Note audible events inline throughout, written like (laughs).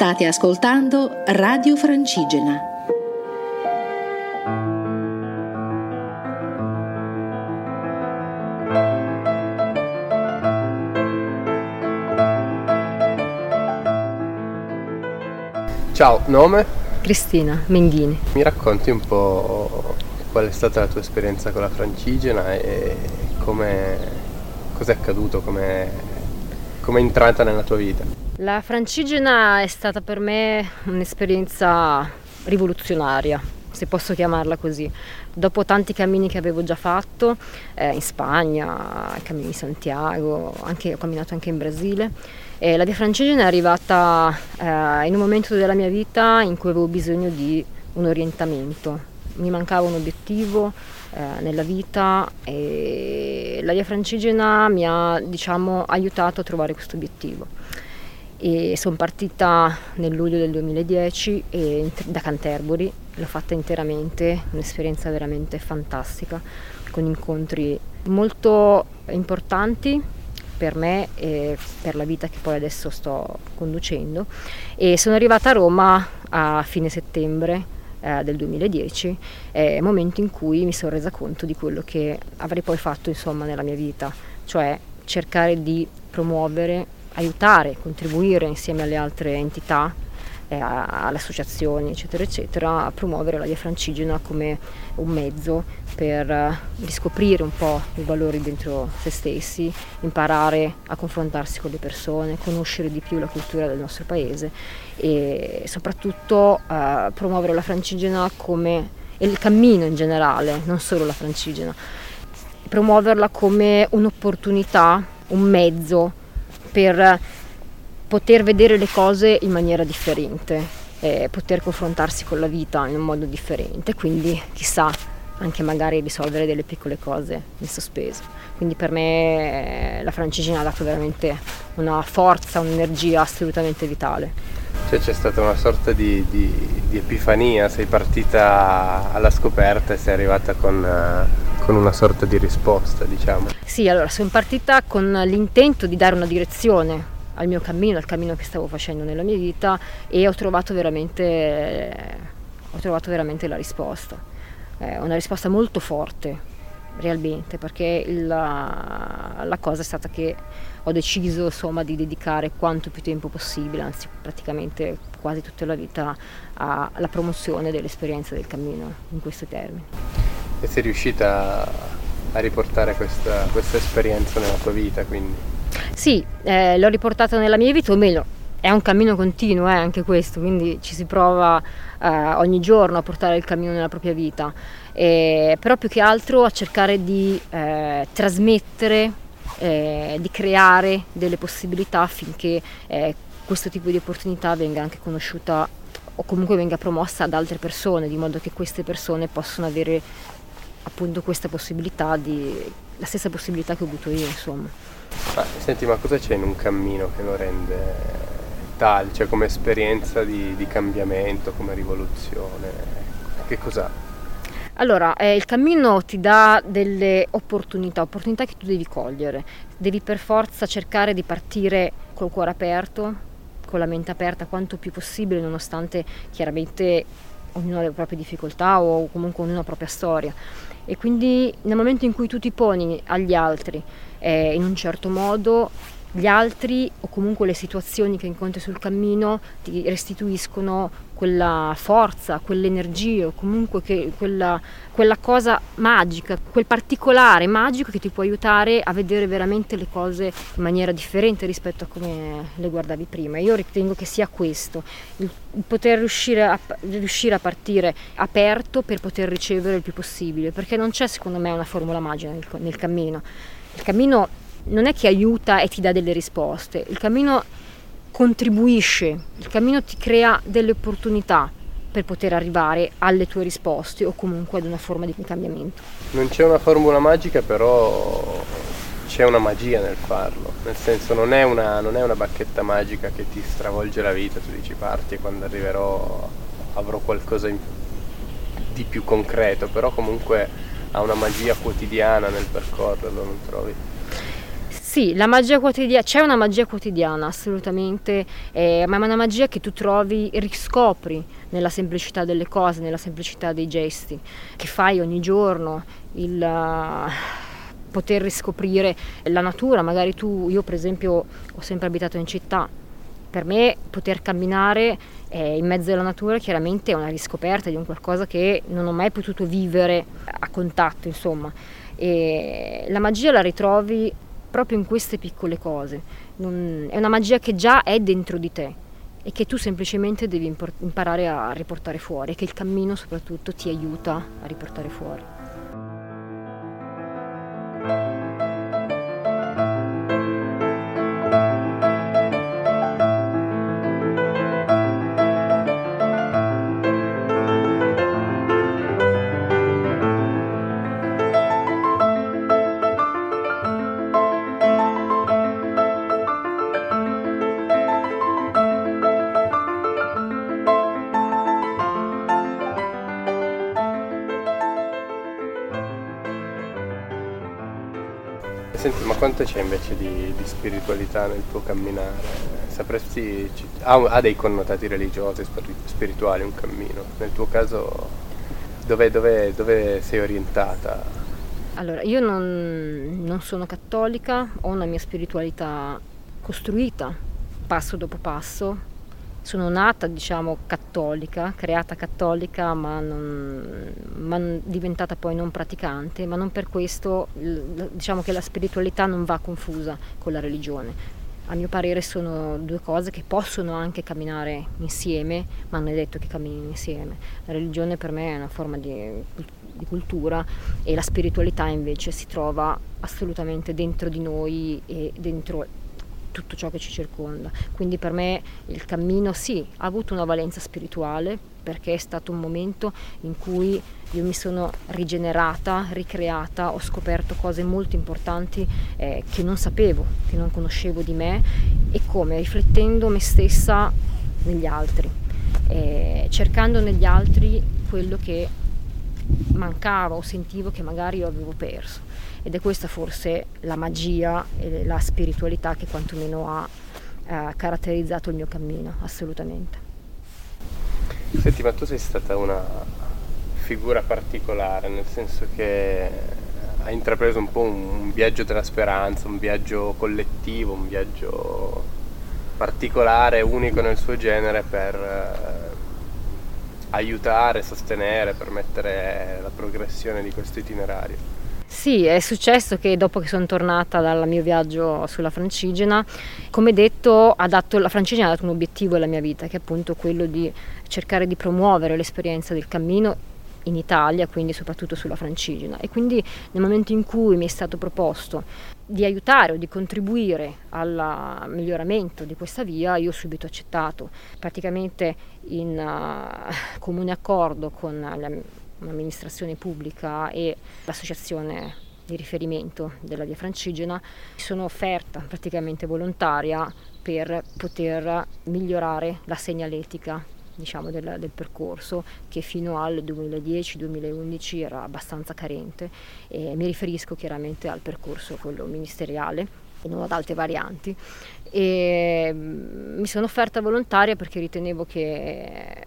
State ascoltando Radio Francigena. Ciao, nome? Cristina Menghini. Mi racconti un po' qual è stata la tua esperienza con la Francigena e come cos'è accaduto, come è entrata nella tua vita? La Francigena è stata per me un'esperienza rivoluzionaria, se posso chiamarla così. Dopo tanti cammini che avevo già fatto eh, in Spagna, cammini di Santiago, anche, ho camminato anche in Brasile, e la via Francigena è arrivata eh, in un momento della mia vita in cui avevo bisogno di un orientamento, mi mancava un obiettivo eh, nella vita e la via Francigena mi ha diciamo, aiutato a trovare questo obiettivo. E sono partita nel luglio del 2010 e, da Canterbury, l'ho fatta interamente, un'esperienza veramente fantastica, con incontri molto importanti per me e per la vita che poi adesso sto conducendo. E sono arrivata a Roma a fine settembre eh, del 2010, è il momento in cui mi sono resa conto di quello che avrei poi fatto insomma nella mia vita, cioè cercare di promuovere, aiutare, contribuire insieme alle altre entità eh, alle associazioni, eccetera, eccetera, a promuovere la via francigena come un mezzo per eh, riscoprire un po' i valori dentro se stessi, imparare a confrontarsi con le persone, conoscere di più la cultura del nostro paese e soprattutto eh, promuovere la francigena come il cammino in generale, non solo la francigena, promuoverla come un'opportunità, un mezzo per poter vedere le cose in maniera differente, eh, poter confrontarsi con la vita in un modo differente, quindi chissà anche magari risolvere delle piccole cose in sospeso. Quindi per me eh, la francigena ha dato veramente una forza, un'energia assolutamente vitale. Cioè c'è stata una sorta di, di, di epifania, sei partita alla scoperta e sei arrivata con, uh, con una sorta di risposta, diciamo. Sì, allora sono partita con l'intento di dare una direzione al mio cammino, al cammino che stavo facendo nella mia vita e ho trovato veramente, ho trovato veramente la risposta. Eh, una risposta molto forte, realmente, perché la, la, cosa è stata che ho deciso insomma, di dedicare quanto più tempo possibile, anzi praticamente quasi tutta la vita, alla promozione dell'esperienza del cammino in questi termini. E sei riuscita a riportare questa, questa esperienza nella tua vita, quindi? Sì, eh, l'ho riportata nella mia vita, o meglio, è un cammino continuo eh, anche questo, quindi ci si prova eh, ogni giorno a portare il cammino nella propria vita, eh, però più che altro a cercare di eh, trasmettere, eh, di creare delle possibilità affinché eh, questo tipo di opportunità venga anche conosciuta o comunque venga promossa ad altre persone, di modo che queste persone possano avere appunto questa possibilità di, la stessa possibilità che ho avuto io, insomma. Ma, senti, ma cosa c'è in un cammino che lo rende tale, cioè come esperienza di, di cambiamento, come rivoluzione? Che cos'ha? Allora, eh, il cammino ti dà delle opportunità, opportunità che tu devi cogliere. Devi per forza cercare di partire col cuore aperto, con la mente aperta quanto più possibile, nonostante chiaramente ognuno ha le proprie difficoltà o comunque ognuno ha la propria storia. E quindi nel momento in cui tu ti poni agli altri eh, in un certo modo, gli altri o comunque le situazioni che incontri sul cammino ti restituiscono quella forza, quell'energia o comunque che, quella, quella, cosa magica, quel particolare magico che ti può aiutare a vedere veramente le cose in maniera differente rispetto a come le guardavi prima. Io ritengo che sia questo, il, poter riuscire a, riuscire a partire aperto per poter ricevere il più possibile, perché non c'è secondo me una formula magica nel, nel cammino. Il cammino non è che aiuta e ti dà delle risposte, il cammino contribuisce, il cammino ti crea delle opportunità per poter arrivare alle tue risposte o comunque ad una forma di cambiamento. Non c'è una formula magica, però c'è una magia nel farlo, nel senso non è una, non è una bacchetta magica che ti stravolge la vita, tu dici parti e quando arriverò avrò qualcosa di più concreto, però comunque ha una magia quotidiana nel percorrerlo, non trovi? Sì, la magia quotidiana, c'è una magia quotidiana assolutamente, eh, ma è una magia che tu trovi riscopri nella semplicità delle cose, nella semplicità dei gesti che fai ogni giorno, il uh, poter riscoprire la natura, magari tu, io per esempio ho sempre abitato in città, per me poter camminare eh, in mezzo alla natura chiaramente è una riscoperta di un qualcosa che non ho mai potuto vivere a contatto, insomma. E la magia la ritrovi proprio in queste piccole cose. Non, è una magia che già è dentro di te e che tu semplicemente devi impor- imparare a riportare fuori che il cammino soprattutto ti aiuta a riportare fuori. Quanto c'è invece di, di spiritualità nel tuo camminare? Sapresti, ha, ha, dei connotati religiosi, spirituali un cammino? Nel tuo caso dove, dove, dove sei orientata? Allora, io non, non sono cattolica, ho una mia spiritualità costruita passo dopo passo, sono nata diciamo cattolica, creata cattolica ma, non, ma diventata poi non praticante, ma non per questo diciamo che la spiritualità non va confusa con la religione. A mio parere sono due cose che possono anche camminare insieme, ma non è detto che camminino insieme. La religione per me è una forma di, di cultura e la spiritualità invece si trova assolutamente dentro di noi e dentro tutto ciò che ci circonda. Quindi per me il cammino sì, ha avuto una valenza spirituale perché è stato un momento in cui io mi sono rigenerata, ricreata, ho scoperto cose molto importanti eh, che non sapevo, che non conoscevo di me e come riflettendo me stessa negli altri, eh, cercando negli altri quello che mancava o sentivo che magari io avevo perso ed è questa forse la magia e la spiritualità che quantomeno ha eh, caratterizzato il mio cammino, assolutamente. Senti, ma tu sei stata una figura particolare, nel senso che hai intrapreso un po' un, un viaggio della speranza, un viaggio collettivo, un viaggio particolare, unico nel suo genere per eh, aiutare, sostenere, permettere la progressione di questo itinerario. Sì, è successo che dopo che sono tornata dal mio viaggio sulla Francigena, come detto, dato, la Francigena ha dato un obiettivo alla mia vita, che è appunto quello di cercare di promuovere l'esperienza del cammino in Italia, quindi soprattutto sulla Francigena. E quindi nel momento in cui mi è stato proposto di aiutare o di contribuire al miglioramento di questa via, io ho subito accettato, praticamente in uh, comune accordo con un'amministrazione pubblica e l'associazione di riferimento della via Francigena, mi sono offerta praticamente volontaria per poter migliorare la segnaletica diciamo, del, del, percorso che fino al 2010-2011 era abbastanza carente e mi riferisco chiaramente al percorso quello ministeriale e non ad altre varianti. E mm, mi sono offerta volontaria perché ritenevo che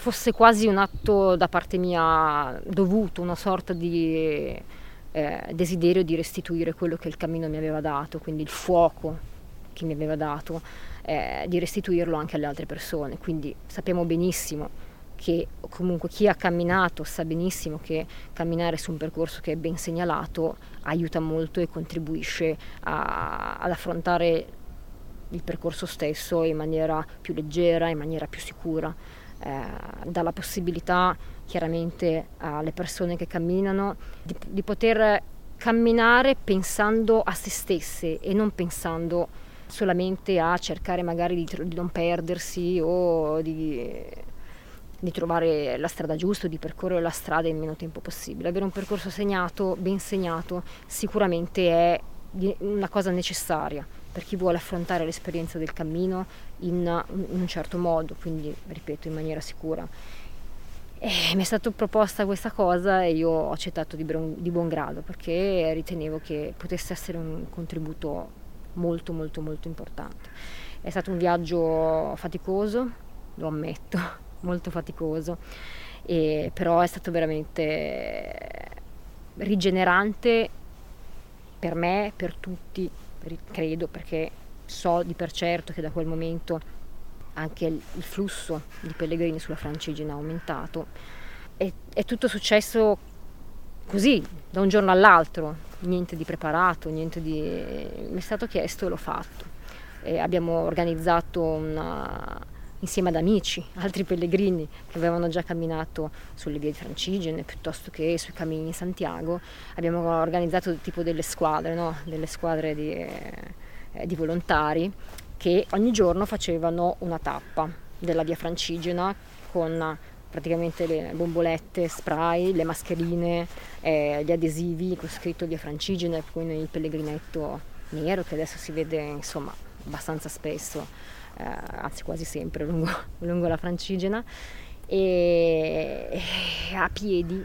fosse quasi un atto da parte mia dovuto, una sorta di eh, desiderio di restituire quello che il cammino mi aveva dato, quindi il fuoco che mi aveva dato, eh, di restituirlo anche alle altre persone. Quindi sappiamo benissimo che comunque chi ha camminato sa benissimo che camminare su un percorso che è ben segnalato aiuta molto e contribuisce a, ad affrontare il percorso stesso in maniera più leggera, in maniera più sicura eh, dà la possibilità chiaramente alle persone che camminano di, di poter camminare pensando a se stesse e non pensando solamente a cercare magari di, di non perdersi o di, di, trovare la strada giusta, di percorrere la strada in meno tempo possibile. Avere un percorso segnato, ben segnato, sicuramente è una cosa necessaria per chi vuole affrontare l'esperienza del cammino in, un certo modo, quindi ripeto in maniera sicura. E mi è stata proposta questa cosa e io ho accettato di, di buon grado perché ritenevo che potesse essere un contributo molto molto molto importante. È stato un viaggio faticoso, lo ammetto, (laughs) molto faticoso, e, però è stato veramente rigenerante per me, per tutti, credo, perché so di per certo che da quel momento anche il, flusso di pellegrini sulla Francigena è aumentato. E, è tutto successo così, da un giorno all'altro, niente di preparato, niente di... mi è stato chiesto e l'ho fatto. E abbiamo organizzato una, insieme ad amici, altri pellegrini che avevano già camminato sulle vie di Francigene piuttosto che sui cammini di Santiago, abbiamo organizzato tipo delle squadre, no? delle squadre di, eh, di volontari che ogni giorno facevano una tappa della via Francigena con praticamente le bombolette, spray, le mascherine, eh, gli adesivi con scritto via Francigena e poi il pellegrinetto nero che adesso si vede insomma abbastanza spesso eh, anzi quasi sempre lungo, (laughs) lungo la Francigena, e, e a piedi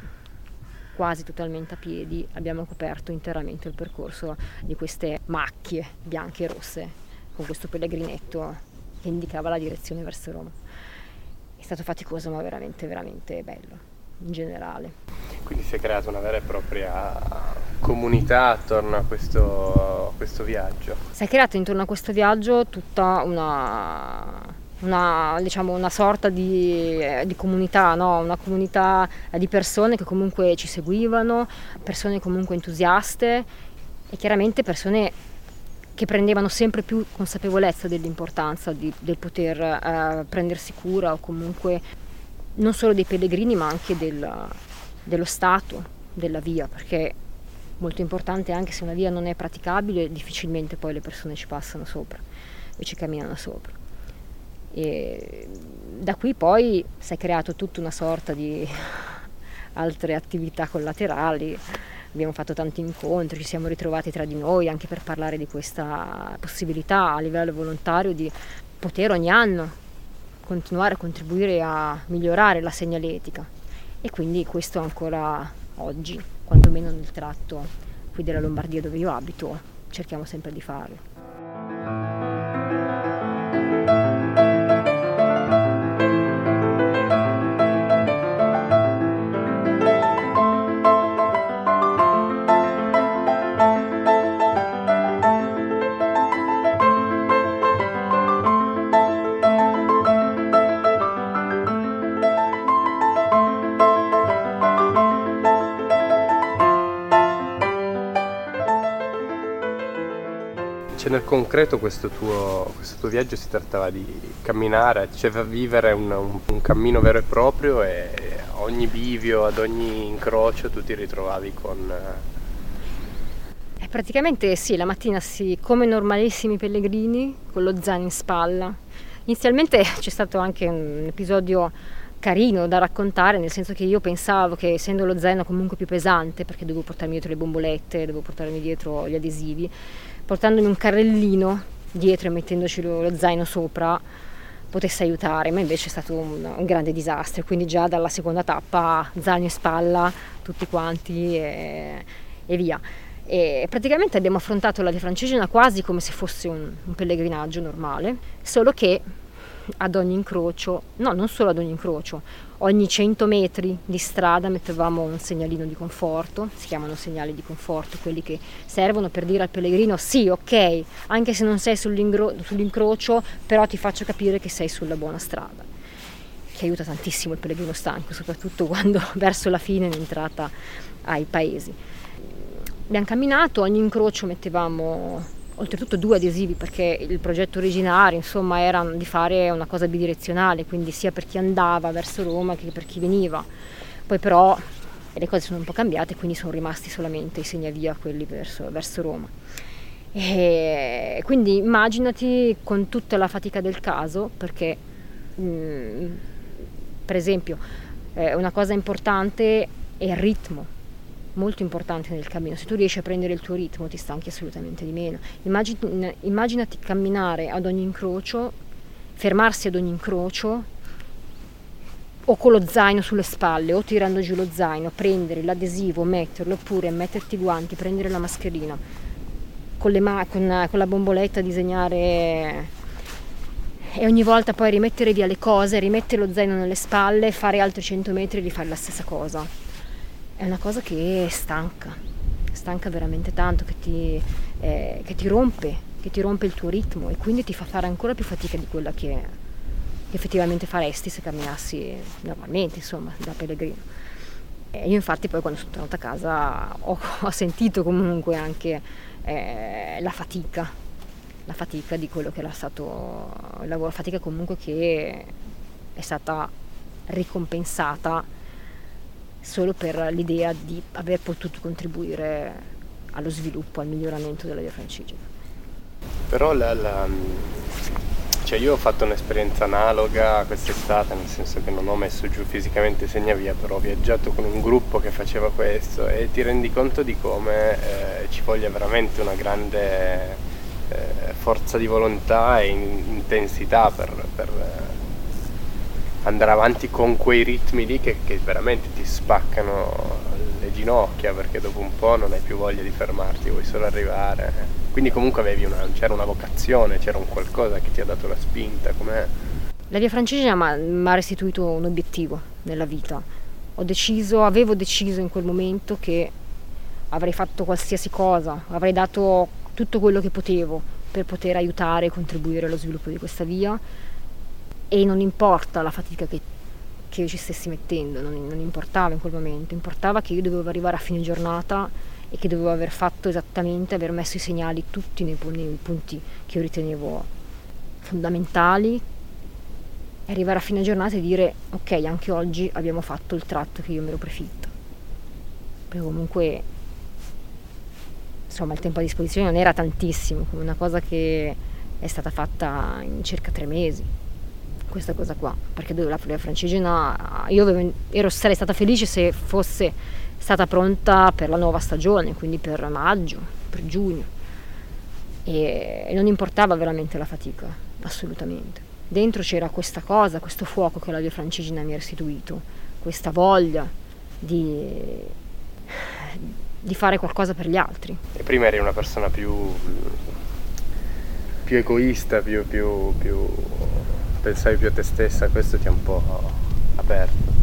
quasi totalmente a piedi abbiamo coperto interamente il percorso di queste macchie bianche e rosse con questo pellegrinetto che indicava la direzione verso Roma. È stato faticoso ma veramente veramente bello in generale. Quindi si è creata una vera e propria comunità attorno a questo, a questo viaggio. Si è creata intorno a questo viaggio tutta una, una, diciamo, una sorta di, di comunità, no? una comunità di persone che comunque ci seguivano, persone comunque entusiaste e chiaramente persone che prendevano sempre più consapevolezza dell'importanza di, del poter eh, prendersi cura o comunque non solo dei pellegrini ma anche del, dello stato della via, perché molto importante anche se una via non è praticabile, difficilmente poi le persone ci passano sopra e ci camminano sopra. E da qui poi si è creato tutta una sorta di (laughs) altre attività collaterali, abbiamo fatto tanti incontri, ci siamo ritrovati tra di noi anche per parlare di questa possibilità a livello volontario di poter ogni anno continuare a contribuire a migliorare la segnaletica e quindi questo ancora oggi, quantomeno nel tratto qui della Lombardia dove io abito, cerchiamo sempre di farlo. Nel concreto questo tuo, questo tuo, viaggio si trattava di camminare, cioè vivere un, un, un, cammino vero e proprio e ogni bivio, ad ogni incrocio tu ti ritrovavi con... Eh, eh praticamente sì, la mattina sì, come normalissimi pellegrini, con lo zaino in spalla. Inizialmente c'è stato anche un episodio carino da raccontare, nel senso che io pensavo che essendo lo zaino comunque più pesante, perché dovevo portarmi dietro le bombolette, dovevo portarmi dietro gli adesivi, portandomi un carrellino dietro e mettendoci lo, lo zaino sopra potesse aiutare, ma invece è stato un, un, grande disastro, quindi già dalla seconda tappa zaino in spalla, tutti quanti e, e via. E praticamente abbiamo affrontato la De Francigena quasi come se fosse un, un pellegrinaggio normale, solo che ad ogni incrocio, no non solo ad ogni incrocio, ogni 100 metri di strada mettevamo un segnalino di conforto, si chiamano segnali di conforto, quelli che servono per dire al pellegrino sì, ok, anche se non sei sull'incrocio, però ti faccio capire che sei sulla buona strada, che aiuta tantissimo il pellegrino stanco, soprattutto (laughs) quando verso la fine in entrata ai paesi. Abbiamo camminato, ogni incrocio mettevamo oltretutto due adesivi perché il progetto originario insomma era di fare una cosa bidirezionale, quindi sia per chi andava verso Roma che per chi veniva. Poi però le cose sono un po' cambiate, quindi sono rimasti solamente i segnavia quelli verso, verso Roma. E quindi immaginati con tutta la fatica del caso, perché mh, mm, per esempio eh, una cosa importante è il ritmo molto importante nel cammino. Se tu riesci a prendere il tuo ritmo ti stanchi assolutamente di meno. Immagin- immaginati camminare ad ogni incrocio, fermarsi ad ogni incrocio o con lo zaino sulle spalle o tirando giù lo zaino, prendere l'adesivo, metterlo oppure metterti i guanti, prendere la mascherina, con, ma- con, con la bomboletta disegnare e ogni volta poi rimettere via le cose, rimettere lo zaino nelle spalle, fare altri 100 metri e rifare la stessa cosa. È una cosa che stanca, stanca veramente tanto, che ti, eh, che ti rompe, che ti rompe il tuo ritmo e quindi ti fa fare ancora più fatica di quella che, che effettivamente faresti se camminassi normalmente, insomma, da pellegrino. E io infatti poi quando sono tornata a casa ho, (laughs) ho sentito comunque anche eh, la fatica, la fatica di quello che era stato il lavoro, fatica comunque che è stata ricompensata solo per l'idea di aver potuto contribuire allo sviluppo, al miglioramento della via. Però la, la, cioè io ho fatto un'esperienza analoga quest'estate, nel senso che non ho messo giù fisicamente segnavia, però ho viaggiato con un gruppo che faceva questo e ti rendi conto di come eh, ci voglia veramente una grande eh, forza di volontà e in, intensità per, per andare avanti con quei ritmi lì che, che, veramente ti spaccano le ginocchia perché dopo un po' non hai più voglia di fermarti, vuoi solo arrivare. Quindi comunque una, c'era una vocazione, c'era un qualcosa che ti ha dato la spinta. Com'è? La via francese mi ha restituito un obiettivo nella vita. Ho deciso, avevo deciso in quel momento che avrei fatto qualsiasi cosa, avrei dato tutto quello che potevo per poter aiutare e contribuire allo sviluppo di questa via e non importa la fatica che, che io ci stessi mettendo, non, non, importava in quel momento, importava che io dovevo arrivare a fine giornata e che dovevo aver fatto esattamente, aver messo i segnali tutti nei, nei punti che io ritenevo fondamentali e arrivare a fine giornata e dire ok, anche oggi abbiamo fatto il tratto che io mi ero prefitto. Perché comunque insomma il tempo a disposizione non era tantissimo, come una cosa che è stata fatta in circa tre mesi questa cosa qua, perché la, la francigena, io avevo, ero, sarei stata felice se fosse stata pronta per la nuova stagione, quindi per maggio, per giugno, e, e non importava veramente la fatica, assolutamente. Dentro c'era questa cosa, questo fuoco che la via francigena mi ha restituito, questa voglia di, di fare qualcosa per gli altri. E prima eri una persona più, più egoista, più, più, più pensavi più a te stessa, questo ti ha un po' aperto.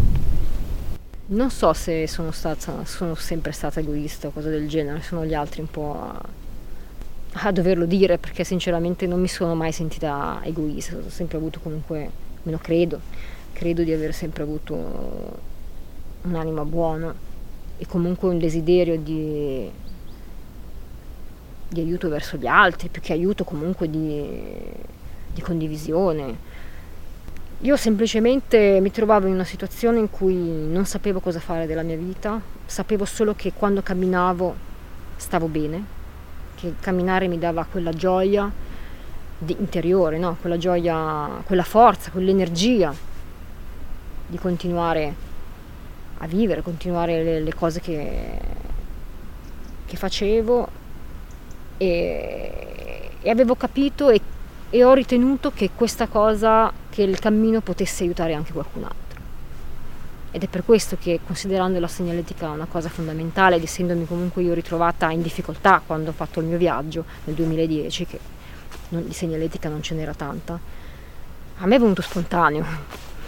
Non so se sono, stata, sono sempre stata egoista o cosa del genere, sono gli altri un po' a, a doverlo dire perché sinceramente non mi sono mai sentita egoista, ho sempre avuto comunque, me lo credo, credo di aver sempre avuto un'anima buona e comunque un desiderio di, di aiuto verso gli altri, più che aiuto comunque di, di condivisione io semplicemente mi trovavo in una situazione in cui non sapevo cosa fare della mia vita, sapevo solo che quando camminavo stavo bene, che camminare mi dava quella gioia interiore, no? quella gioia, quella forza, quell'energia di continuare a vivere, continuare le, le cose che, che facevo e, e avevo capito e e ho ritenuto che questa cosa, che il cammino potesse aiutare anche qualcun altro. Ed è per questo che considerando la segnaletica una cosa fondamentale ed essendomi comunque io ritrovata in difficoltà quando ho fatto il mio viaggio nel 2010, che non, di segnaletica non ce n'era tanta, a me è venuto spontaneo,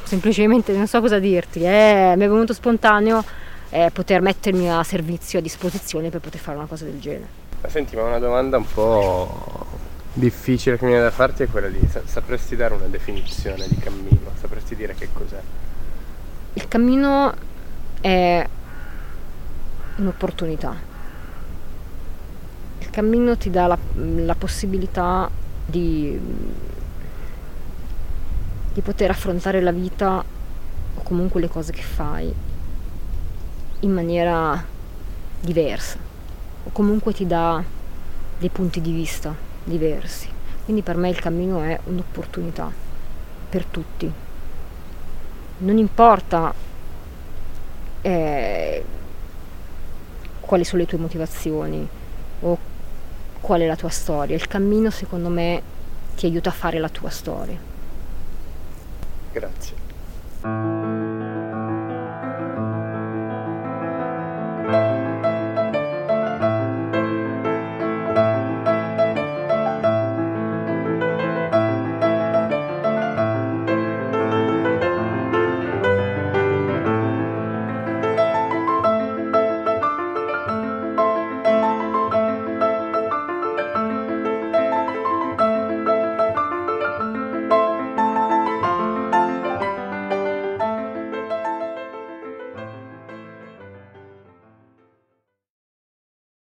semplicemente non so cosa dirti, eh, mi è venuto spontaneo eh, poter mettermi a servizio, a disposizione per poter fare una cosa del genere. Senti, ma una domanda un po' difficile che mi viene da farti è quella di sapresti dare una definizione di cammino, sapresti dire che cos'è? Il cammino è un'opportunità. Il cammino ti dà la, la possibilità di, di poter affrontare la vita o comunque le cose che fai in maniera diversa o comunque ti dà dei punti di vista diversi. Quindi per me il cammino è un'opportunità per tutti. Non importa eh, quali sono le tue motivazioni o qual è la tua storia. Il cammino secondo me ti aiuta a fare la tua storia. Grazie.